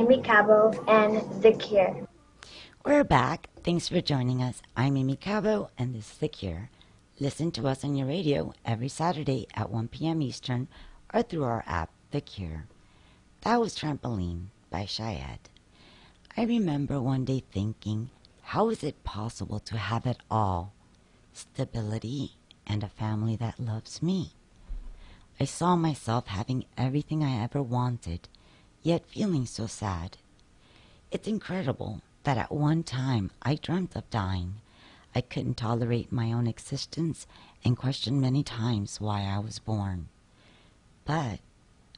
Aimee Cabo and The Cure. We're back. Thanks for joining us. I'm Aimee Cabo, and this is The Cure. Listen to us on your radio every Saturday at 1 p.m. Eastern or through our app, The Cure. That was Trampoline by SHAED. I remember one day thinking, how is it possible to have it all? Stability and a family that loves me. I saw myself having everything I ever wanted, yet feeling so sad. It's incredible that at one time I dreamt of dying. I couldn't tolerate my own existence and questioned many times why I was born. But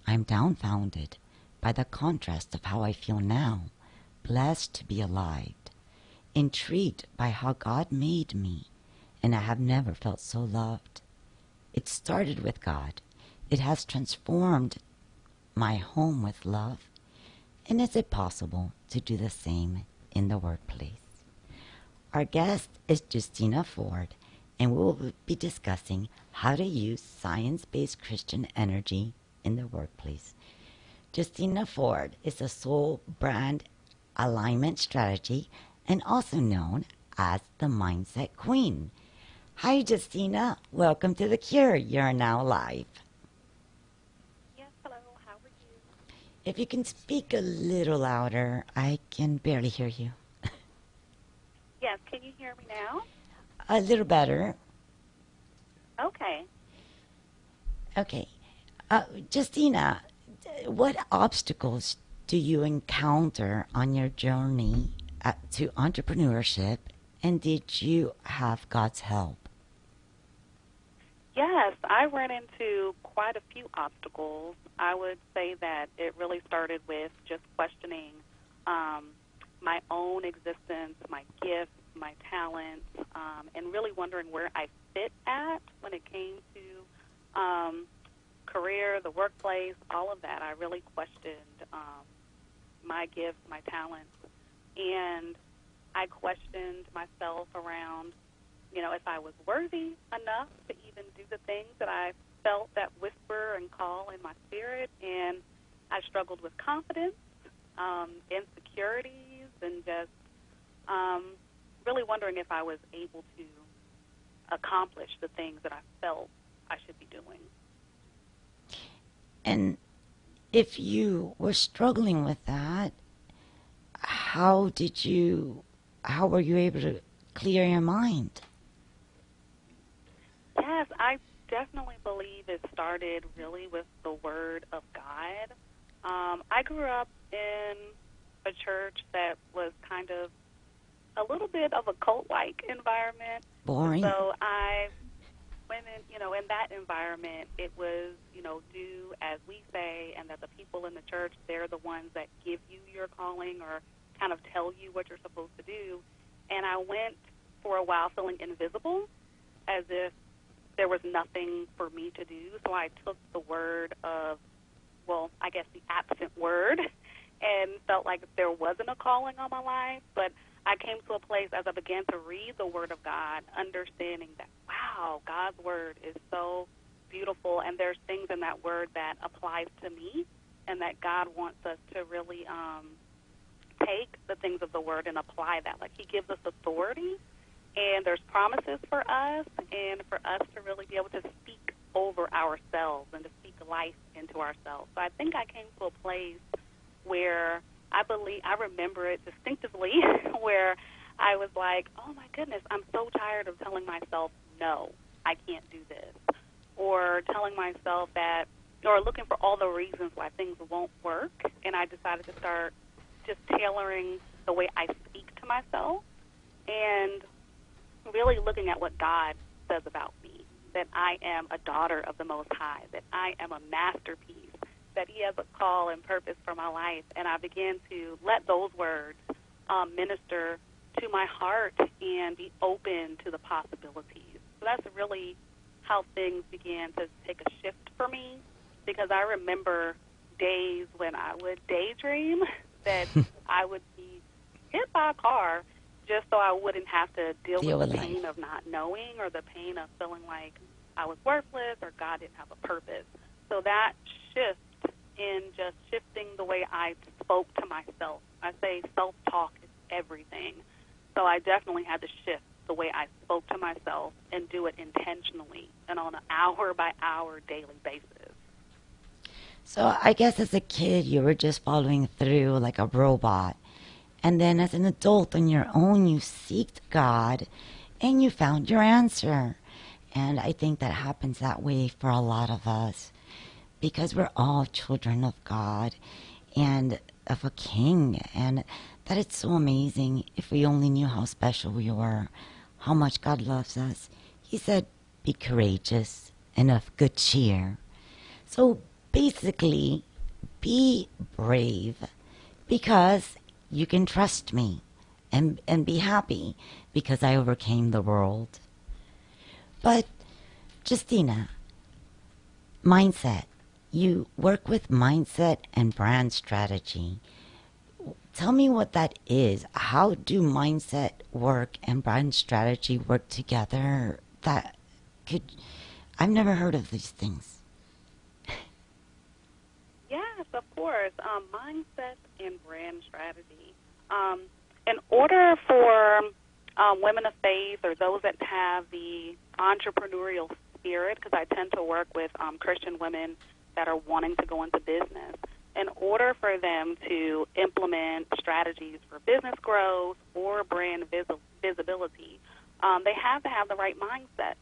I'm dumbfounded by the contrast of how I feel now, blessed to be alive, intrigued by how God made me, and I have never felt so loved. It started with God it has transformed my home with love. And is it possible to do the same in the workplace? Our guest is Justina Ford, and we will be discussing how to use science based Christian energy in the workplace. Justina Ford is a soul brand alignment strategy and also known as the Mindset Queen. Hi, Justina. Welcome to The Cure. You're now live. If you can speak a little louder, I can barely hear you. yes, can you hear me now? A little better. Okay. Okay. Uh, Justina, what obstacles do you encounter on your journey uh, to entrepreneurship, and did you have God's help? Yes, I ran into quite a few obstacles. I would say that it really started with just questioning um, my own existence, my gifts, my talents, um, and really wondering where I fit at when it came to um, career, the workplace, all of that. I really questioned um, my gifts, my talents, and I questioned myself around you know, if I was worthy enough to even do the things that I felt that whisper and call in my spirit. And I struggled with confidence, um, insecurities, and just um, really wondering if I was able to accomplish the things that I felt I should be doing. And if you were struggling with that, how did you, how were you able to clear your mind? Yes, I definitely believe it started really with the Word of God. Um, I grew up in a church that was kind of a little bit of a cult-like environment. Boring. So I went in, you know, in that environment, it was, you know, do as we say, and that the people in the church, they're the ones that give you your calling or kind of tell you what you're supposed to do. And I went for a while feeling invisible, as if there was nothing for me to do. So I took the word of, well, I guess the absent word, and felt like there wasn't a calling on my life. But I came to a place as I began to read the Word of God, understanding that, wow, God's Word is so beautiful, and there's things in that Word that applies to me, and that God wants us to really um, take the things of the Word and apply that. Like He gives us authority and there's promises for us and for us to really be able to speak over ourselves and to speak life into ourselves. So I think I came to a place where I believe I remember it distinctively where I was like, "Oh my goodness, I'm so tired of telling myself no, I can't do this." Or telling myself that or looking for all the reasons why things won't work, and I decided to start just tailoring the way I speak to myself and really looking at what God says about me that I am a daughter of the Most High, that I am a masterpiece, that He has a call and purpose for my life. And I began to let those words um, minister to my heart and be open to the possibilities. So that's really how things began to take a shift for me because I remember days when I would daydream that I would be hit by a car just so I wouldn't have to deal, deal with, with the pain life. of not knowing or the pain of feeling like I was worthless or God didn't have a purpose. So that shift in just shifting the way I spoke to myself. I say self talk is everything. So I definitely had to shift the way I spoke to myself and do it intentionally and on an hour by hour daily basis. So I guess as a kid, you were just following through like a robot. And then as an adult on your own, you seeked God and you found your answer. And I think that happens that way for a lot of us because we're all children of God and of a king. And that it's so amazing if we only knew how special we were, how much God loves us. He said, Be courageous and of good cheer. So basically, be brave because you can trust me and, and be happy because I overcame the world. But, Justina, mindset. You work with mindset and brand strategy. Tell me what that is. How do mindset work and brand strategy work together? That could, I've never heard of these things. Of course. Um, mindset and brand strategy. Um, in order for um, women of faith or those that have the entrepreneurial spirit, because I tend to work with um, Christian women that are wanting to go into business, in order for them to implement strategies for business growth or brand vis- visibility, um, they have to have the right mindset.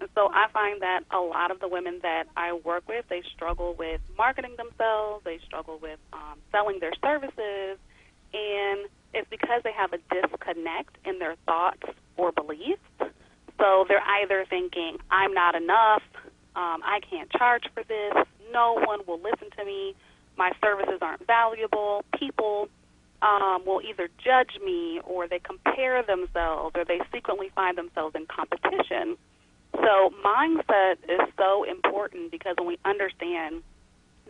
And so I find that a lot of the women that I work with, they struggle with marketing themselves, they struggle with um, selling their services, and it's because they have a disconnect in their thoughts or beliefs. So they're either thinking, I'm not enough, um, I can't charge for this, no one will listen to me, my services aren't valuable, people um, will either judge me or they compare themselves or they secretly find themselves in competition so mindset is so important because when we understand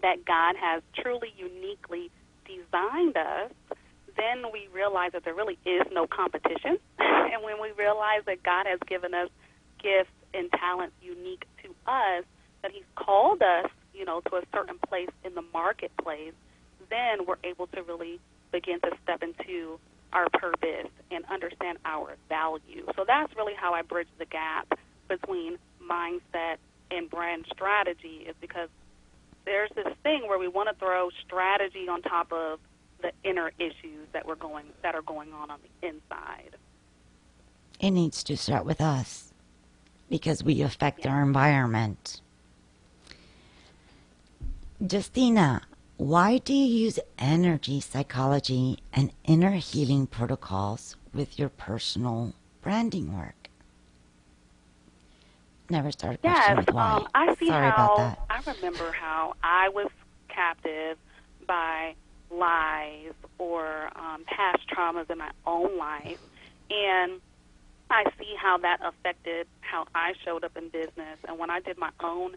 that God has truly uniquely designed us, then we realize that there really is no competition. and when we realize that God has given us gifts and talents unique to us, that He's called us, you know, to a certain place in the marketplace, then we're able to really begin to step into our purpose and understand our value. So that's really how I bridge the gap between mindset and brand strategy is because there's this thing where we want to throw strategy on top of the inner issues that we're going that are going on on the inside. It needs to start with us because we affect yeah. our environment. Justina, why do you use energy psychology and inner healing protocols with your personal branding work? Never started yes. Um, I see Sorry how. I remember how I was captive by lies or um, past traumas in my own life, and I see how that affected how I showed up in business. And when I did my own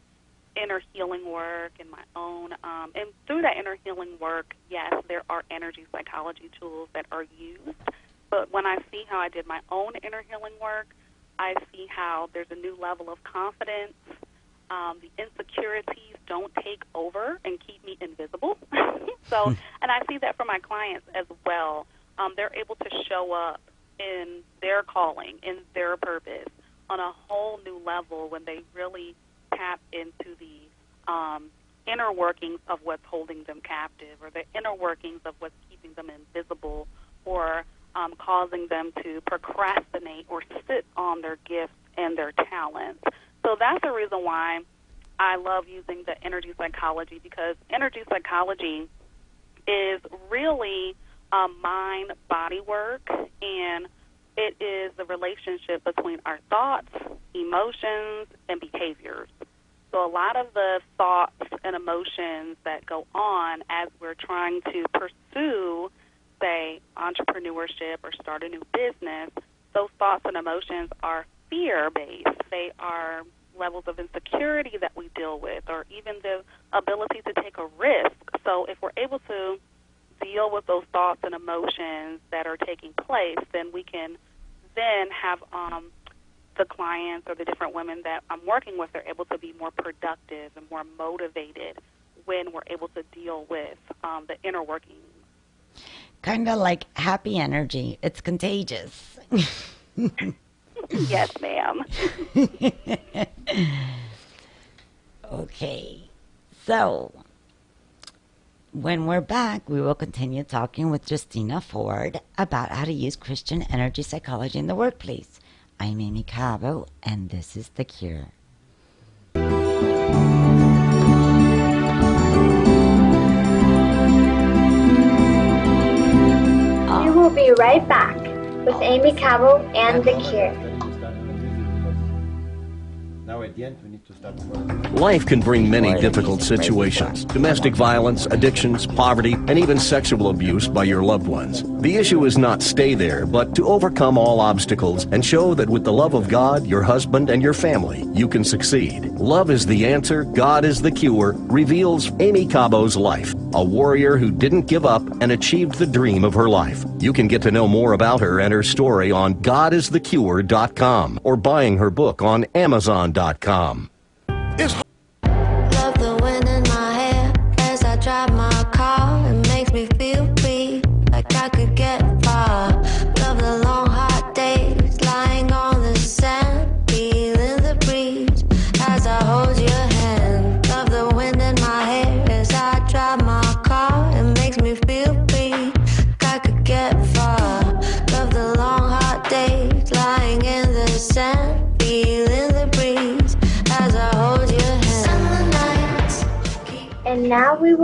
inner healing work and my own, um, and through that inner healing work, yes, there are energy psychology tools that are used. But when I see how I did my own inner healing work, I see how there's a new level of confidence. Um, the insecurities don't take over and keep me invisible. so, hmm. and I see that for my clients as well. Um, they're able to show up in their calling, in their purpose, on a whole new level when they really tap into the um, inner workings of what's holding them captive, or the inner workings of what's keeping them invisible, or um, causing them to procrastinate or sit on their gifts and their talents. So that's the reason why I love using the energy psychology because energy psychology is really um, mind body work and it is the relationship between our thoughts, emotions, and behaviors. So, a lot of the thoughts and emotions that go on as we're trying to pursue say entrepreneurship or start a new business, those thoughts and emotions are fear based. They are levels of insecurity that we deal with, or even the ability to take a risk. So, if we're able to deal with those thoughts and emotions that are taking place, then we can then have um, the clients or the different women that I'm working with are able to be more productive and more motivated when we're able to deal with um, the inner workings. Kind of like happy energy. It's contagious. yes, ma'am. okay. So, when we're back, we will continue talking with Justina Ford about how to use Christian energy psychology in the workplace. I'm Aimee Cabo, and this is The Cure. Right back with Aimee Cabo and The Cure. Now at the end, Life can bring many difficult situations domestic violence, addictions, poverty, and even sexual abuse by your loved ones. The issue is not stay there, but to overcome all obstacles and show that with the love of God, your husband, and your family, you can succeed. Love is the answer, God is the cure, reveals Aimee Cabo's life, a warrior who didn't give up and achieved the dream of her life. You can get to know more about her and her story on godisthecure.com or buying her book on amazon.com. Love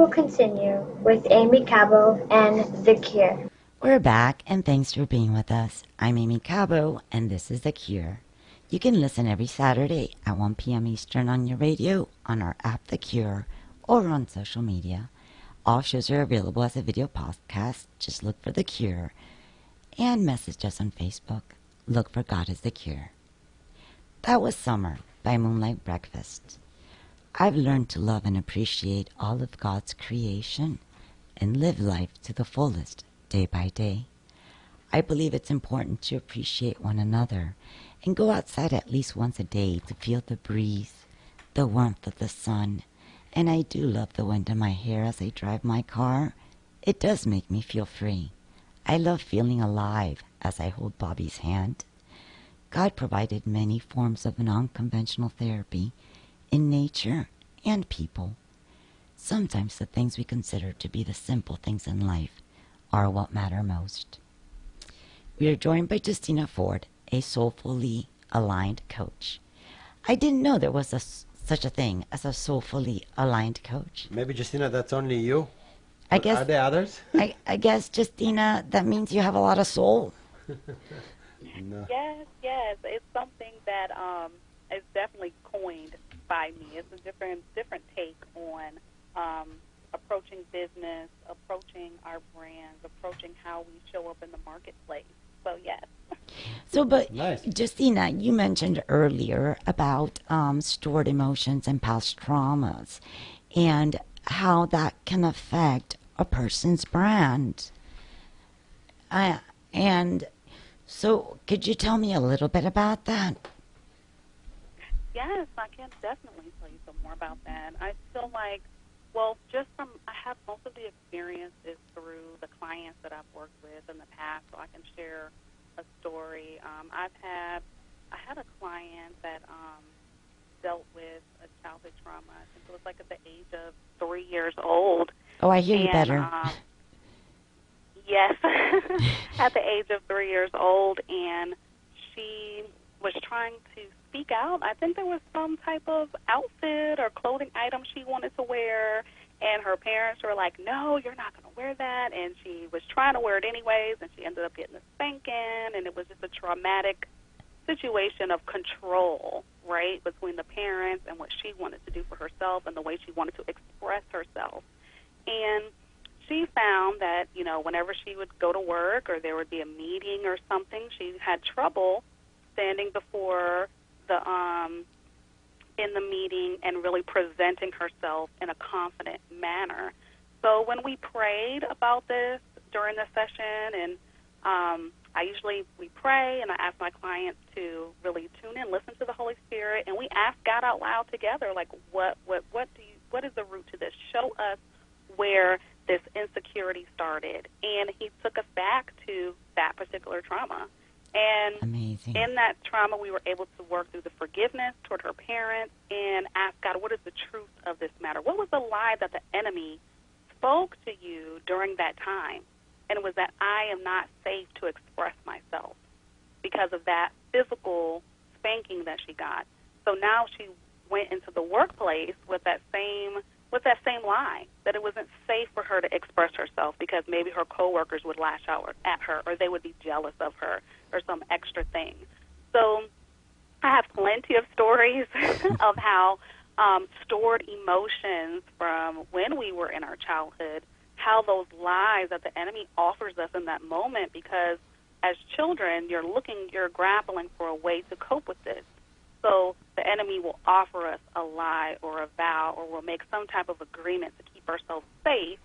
continue with Aimee Cabo and The Cure. We're back, and thanks for being with us. I'm Aimee Cabo, and this is The Cure. You can listen every Saturday at 1 p.m. Eastern on your radio, on our app The Cure, or on social media. All shows are available as a video podcast. Just look for The Cure and message us on Facebook. Look for God is the Cure. That was Summer by Moonlight Breakfast. I've learned to love and appreciate all of God's creation and live life to the fullest day by day. I believe it's important to appreciate one another and go outside at least once a day to feel the breeze, the warmth of the sun, and I do love the wind in my hair as I drive my car. It does make me feel free. I love feeling alive as I hold Bobby's hand. God provided many forms of non-conventional therapy in nature and people. Sometimes the things we consider to be the simple things in life are what matter most. We are joined by Justina Ford, a soulfully aligned coach. I didn't know there was a s such a thing as a soulfully aligned coach. Maybe Justina, that's only you. I guess. Are guess there others? I, I guess Justina, that means you have a lot of soul. no. Yes, yes, it's something that um, is definitely coined by me. It's a different different take on um, approaching business, approaching our brands, approaching how we show up in the marketplace. So yes. So, but Nice. Justina, you mentioned earlier about um, stored emotions and past traumas, and how that can affect a person's brand. Uh, and so, could you tell me a little bit about that? Yes, I can definitely tell you some more about that. I feel like, well, just from I have most of the experiences through the clients that I've worked with in the past, so I can share a story. Um, I've had I had a client that um, dealt with a childhood trauma. I think it was like at the age of three years old. Oh, I hear you better. um, yes, at the age of three years old, and she was trying to speak out. I think there was some type of outfit or clothing item she wanted to wear, and her parents were like, "No, you're not going to wear that." And she was trying to wear it anyways, and she ended up getting a spanking, and it was just a traumatic situation of control, right, between the parents and what she wanted to do for herself and the way she wanted to express herself. And she found that, you know, whenever she would go to work or there would be a meeting or something, she had trouble standing before the um in the meeting and really presenting herself in a confident manner. So when we prayed about this during the session and um I usually we pray and I ask my clients to really tune in, listen to the Holy Spirit, and we ask God out loud together, like what what what do you what is the root to this? Show us where this insecurity started. And he took us back to that particular trauma. And Amazing. in that trauma, we were able to work through the forgiveness toward her parents and ask God, what is the truth of this matter? What was the lie that the enemy spoke to you during that time? And it was that I am not safe to express myself because of that physical spanking that she got. So now she went into the workplace with that same with that same lie that it wasn't safe for her to express herself because maybe her coworkers would lash out at her or they would be jealous of her or some extra thing. So I have plenty of stories of how um, stored emotions from when we were in our childhood, how those lies that the enemy offers us in that moment because as children you're looking you're grappling for a way to cope with this so the enemy will offer us a lie or a vow or will make some type of agreement to keep ourselves safe.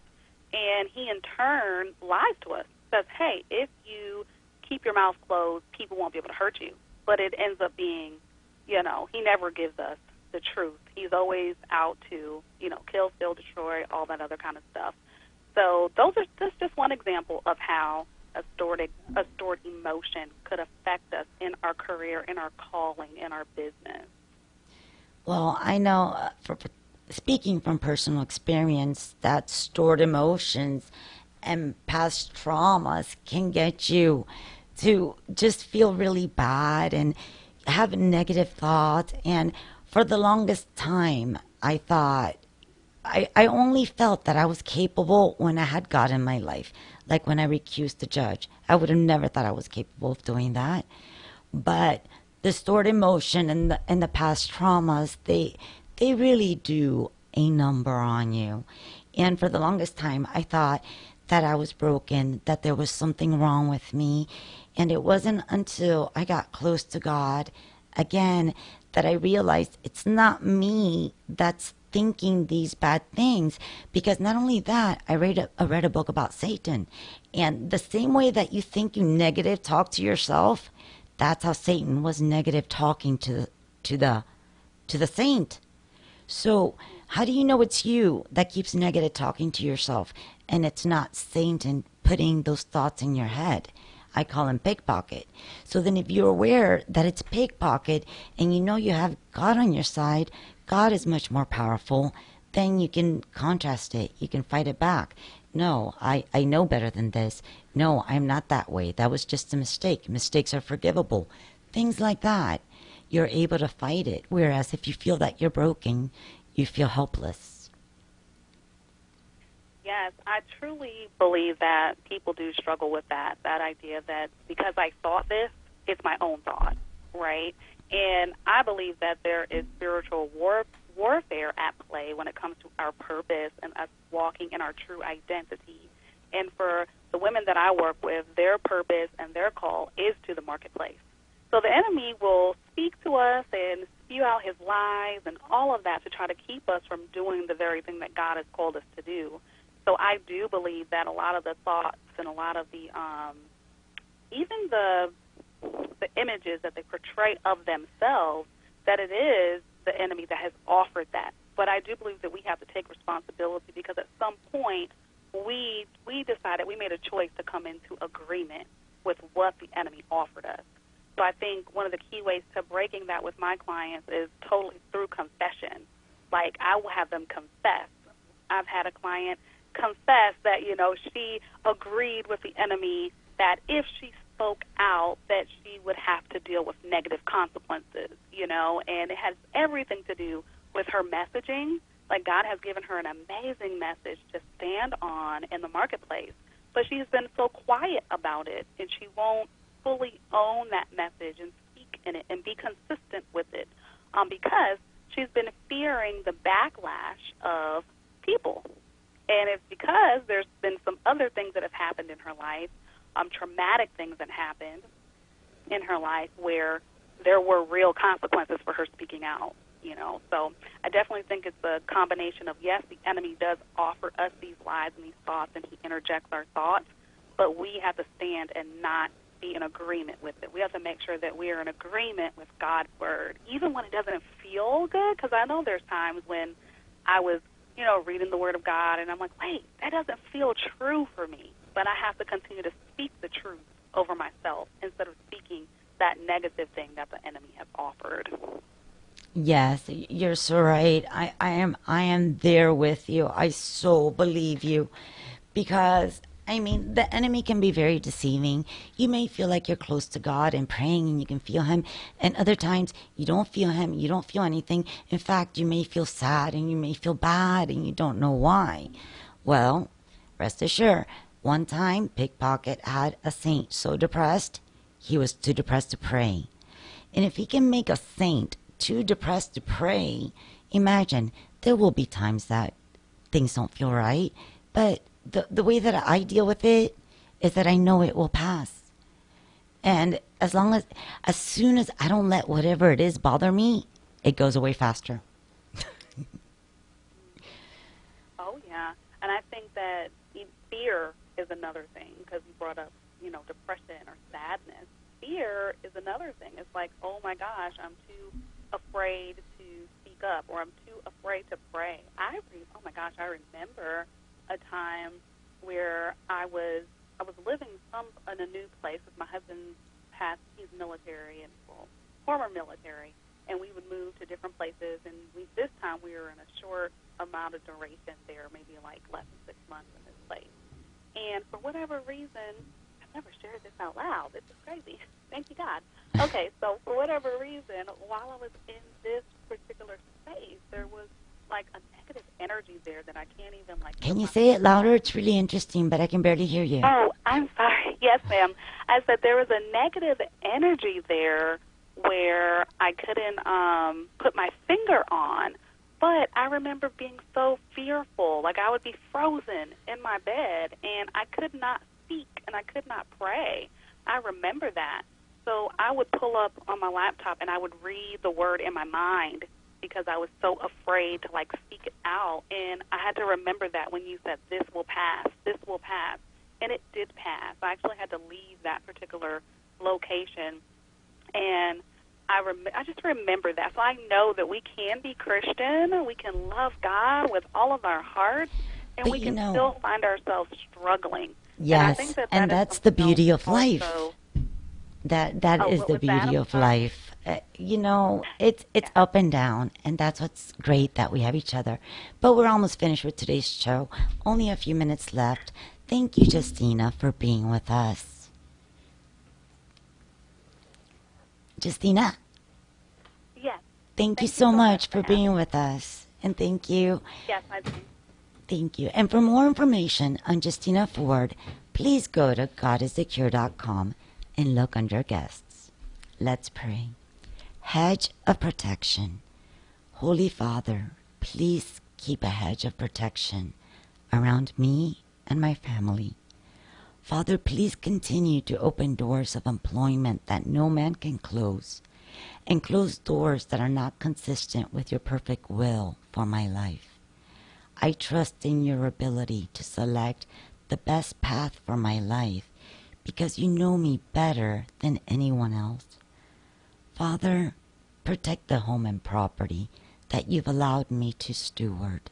And he in turn lies to us, says, hey, if you keep your mouth closed, people won't be able to hurt you. But it ends up being, you know, he never gives us the truth. He's always out to, you know, kill, steal, destroy, all that other kind of stuff. So those are that's just one example of how a stored a stored emotion could affect us in our career, in our calling, in our business. Well, I know uh, for speaking from personal experience that stored emotions and past traumas can get you to just feel really bad and have negative thoughts and for the longest time I thought I, I only felt that I was capable when I had God in my life. Like when I recused the judge. I would have never thought I was capable of doing that. But the stored emotion and the, and the past traumas, they they really do a number on you. And for the longest time I thought that I was broken, that there was something wrong with me. And it wasn't until I got close to God again that I realized it's not me that's thinking these bad things. Because not only that I read a, I read a book about Satan. And the same way that you think you negative talk to yourself that's how Satan was negative talking to the, to the to the saint. So how do you know it's you that keeps negative talking to yourself? And it's not Satan putting those thoughts in your head. I call him pickpocket. So then, if you're aware that it's pickpocket and you know you have God on your side, God is much more powerful, then you can contrast it. You can fight it back. No, I, I know better than this. No, I'm not that way. That was just a mistake. Mistakes are forgivable. Things like that. You're able to fight it. Whereas if you feel that you're broken, you feel helpless. Yes, I truly believe that people do struggle with that, that idea that because I thought this, it's my own thought, right? And I believe that there is spiritual war, warfare at play when it comes to our purpose and us walking in our true identity. And for the women that I work with, their purpose and their call is to the marketplace. So the enemy will speak to us and spew out his lies and all of that to try to keep us from doing the very thing that God has called us to do. So I do believe that a lot of the thoughts and a lot of the um, even the the images that they portray of themselves, that it is the enemy that has offered that. But I do believe that we have to take responsibility because at some point we we decided we made a choice to come into agreement with what the enemy offered us. So I think one of the key ways to breaking that with my clients is totally through confession. Like I will have them confess. I've had a client confess that you know she agreed with the enemy that if she spoke out that she would have to deal with negative consequences, you know, and it has everything to do with her messaging. Like God has given her an amazing message to stand on in the marketplace, but she's been so quiet about it and she won't fully own that message and speak in it and be consistent with it um, because she's been fearing the backlash of people. And it's because there's been some other things that have happened in her life um, traumatic things that happened in her life where there were real consequences for her speaking out. You know, so I definitely think it's a combination of yes, the enemy does offer us these lies and these thoughts, and he interjects our thoughts, but we have to stand and not be in agreement with it. We have to make sure that we are in agreement with God's word, even when it doesn't feel good. Because I know there's times when I was you know, reading the Word of God, and I'm like, wait, that doesn't feel true for me. But I have to continue to speak the truth over myself instead of speaking that negative thing that the enemy has offered. Yes, you're so right. I, I am I am there with you. I so believe you. Because I mean the enemy can be very deceiving. You may feel like you're close to God and praying and you can feel him and other times you don't feel him, you don't feel anything. In fact, you may feel sad and you may feel bad and you don't know why. Well, rest assured, one time Pickpocket had a saint so depressed he was too depressed to pray. And if he can make a saint too depressed to pray, imagine there will be times that things don't feel right. But the, the way that I deal with it is that I know it will pass. And as long as, as soon as I don't let whatever it is bother me, it goes away faster. Oh yeah, and I think that fear is another thing because you brought up, you know, depression or sadness. Fear is another thing. It's like, oh my gosh, I'm too afraid to speak up, or I'm too afraid to pray. I re- oh my gosh, I remember a time where I was I was living some in a new place with my husband's past. He's military and well, former military, and we would move to different places. And we this time we were in a short amount of duration there, maybe like less than six months in this place. And for whatever reason, I've never shared this out loud. This is crazy. Thank you, God. Okay, so for whatever reason, while I was in this particular space, there was like a negative energy there that I can't even like. Can you say it louder? It's really interesting, but I can barely hear you. Oh, I'm sorry. Yes, ma'am. I said there was a negative energy there where I couldn't um, put my finger on. But I remember being so fearful. Like I would be frozen in my bed and I could not speak and I could not pray. I remember that. So I would pull up on my laptop and I would read the word in my mind because I was so afraid to like speak it out. And I had to remember that when you said this will pass, this will pass, and it did pass. I actually had to leave that particular location, and I rem- I just remember that. So I know that we can be Christian, we can love God with all of our hearts, and But we can know- still find ourselves struggling. and I Yes, think that and that that's the beauty of life. also- That that Oh, is the was that? beauty of life. Uh, you know, it's it's up and down, and that's what's great that we have each other. But we're almost finished with today's show. Only a few minutes left. Thank you, Justina, for being with us. Justina, Yes, thank, you you so so much for being with us, and thank you. yes, I. Thank you. And for more information on Justina Ford, please go to godisthecure.com and look under guests. Let's pray. Hedge of protection. Holy Father, please keep a hedge of protection around me and my family. Father, please continue to open doors of employment that no man can close, and close doors that are not consistent with your perfect will for my life. I trust in your ability to select the best path for my life because you know me better than anyone else. Father, protect the home and property that you've allowed me to steward.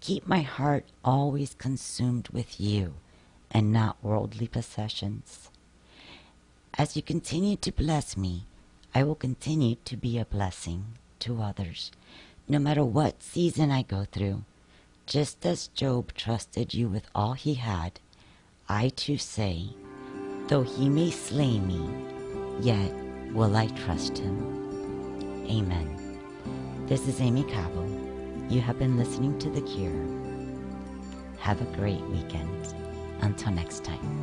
Keep my heart always consumed with you and not worldly possessions. As you continue to bless me, I will continue to be a blessing to others, no matter what season I go through. Just as Job trusted you with all he had, I too say, though he may slay me, yet will I trust him. Amen. This is Aimee Cabo. You have been listening to The Cure. Have a great weekend. Until next time.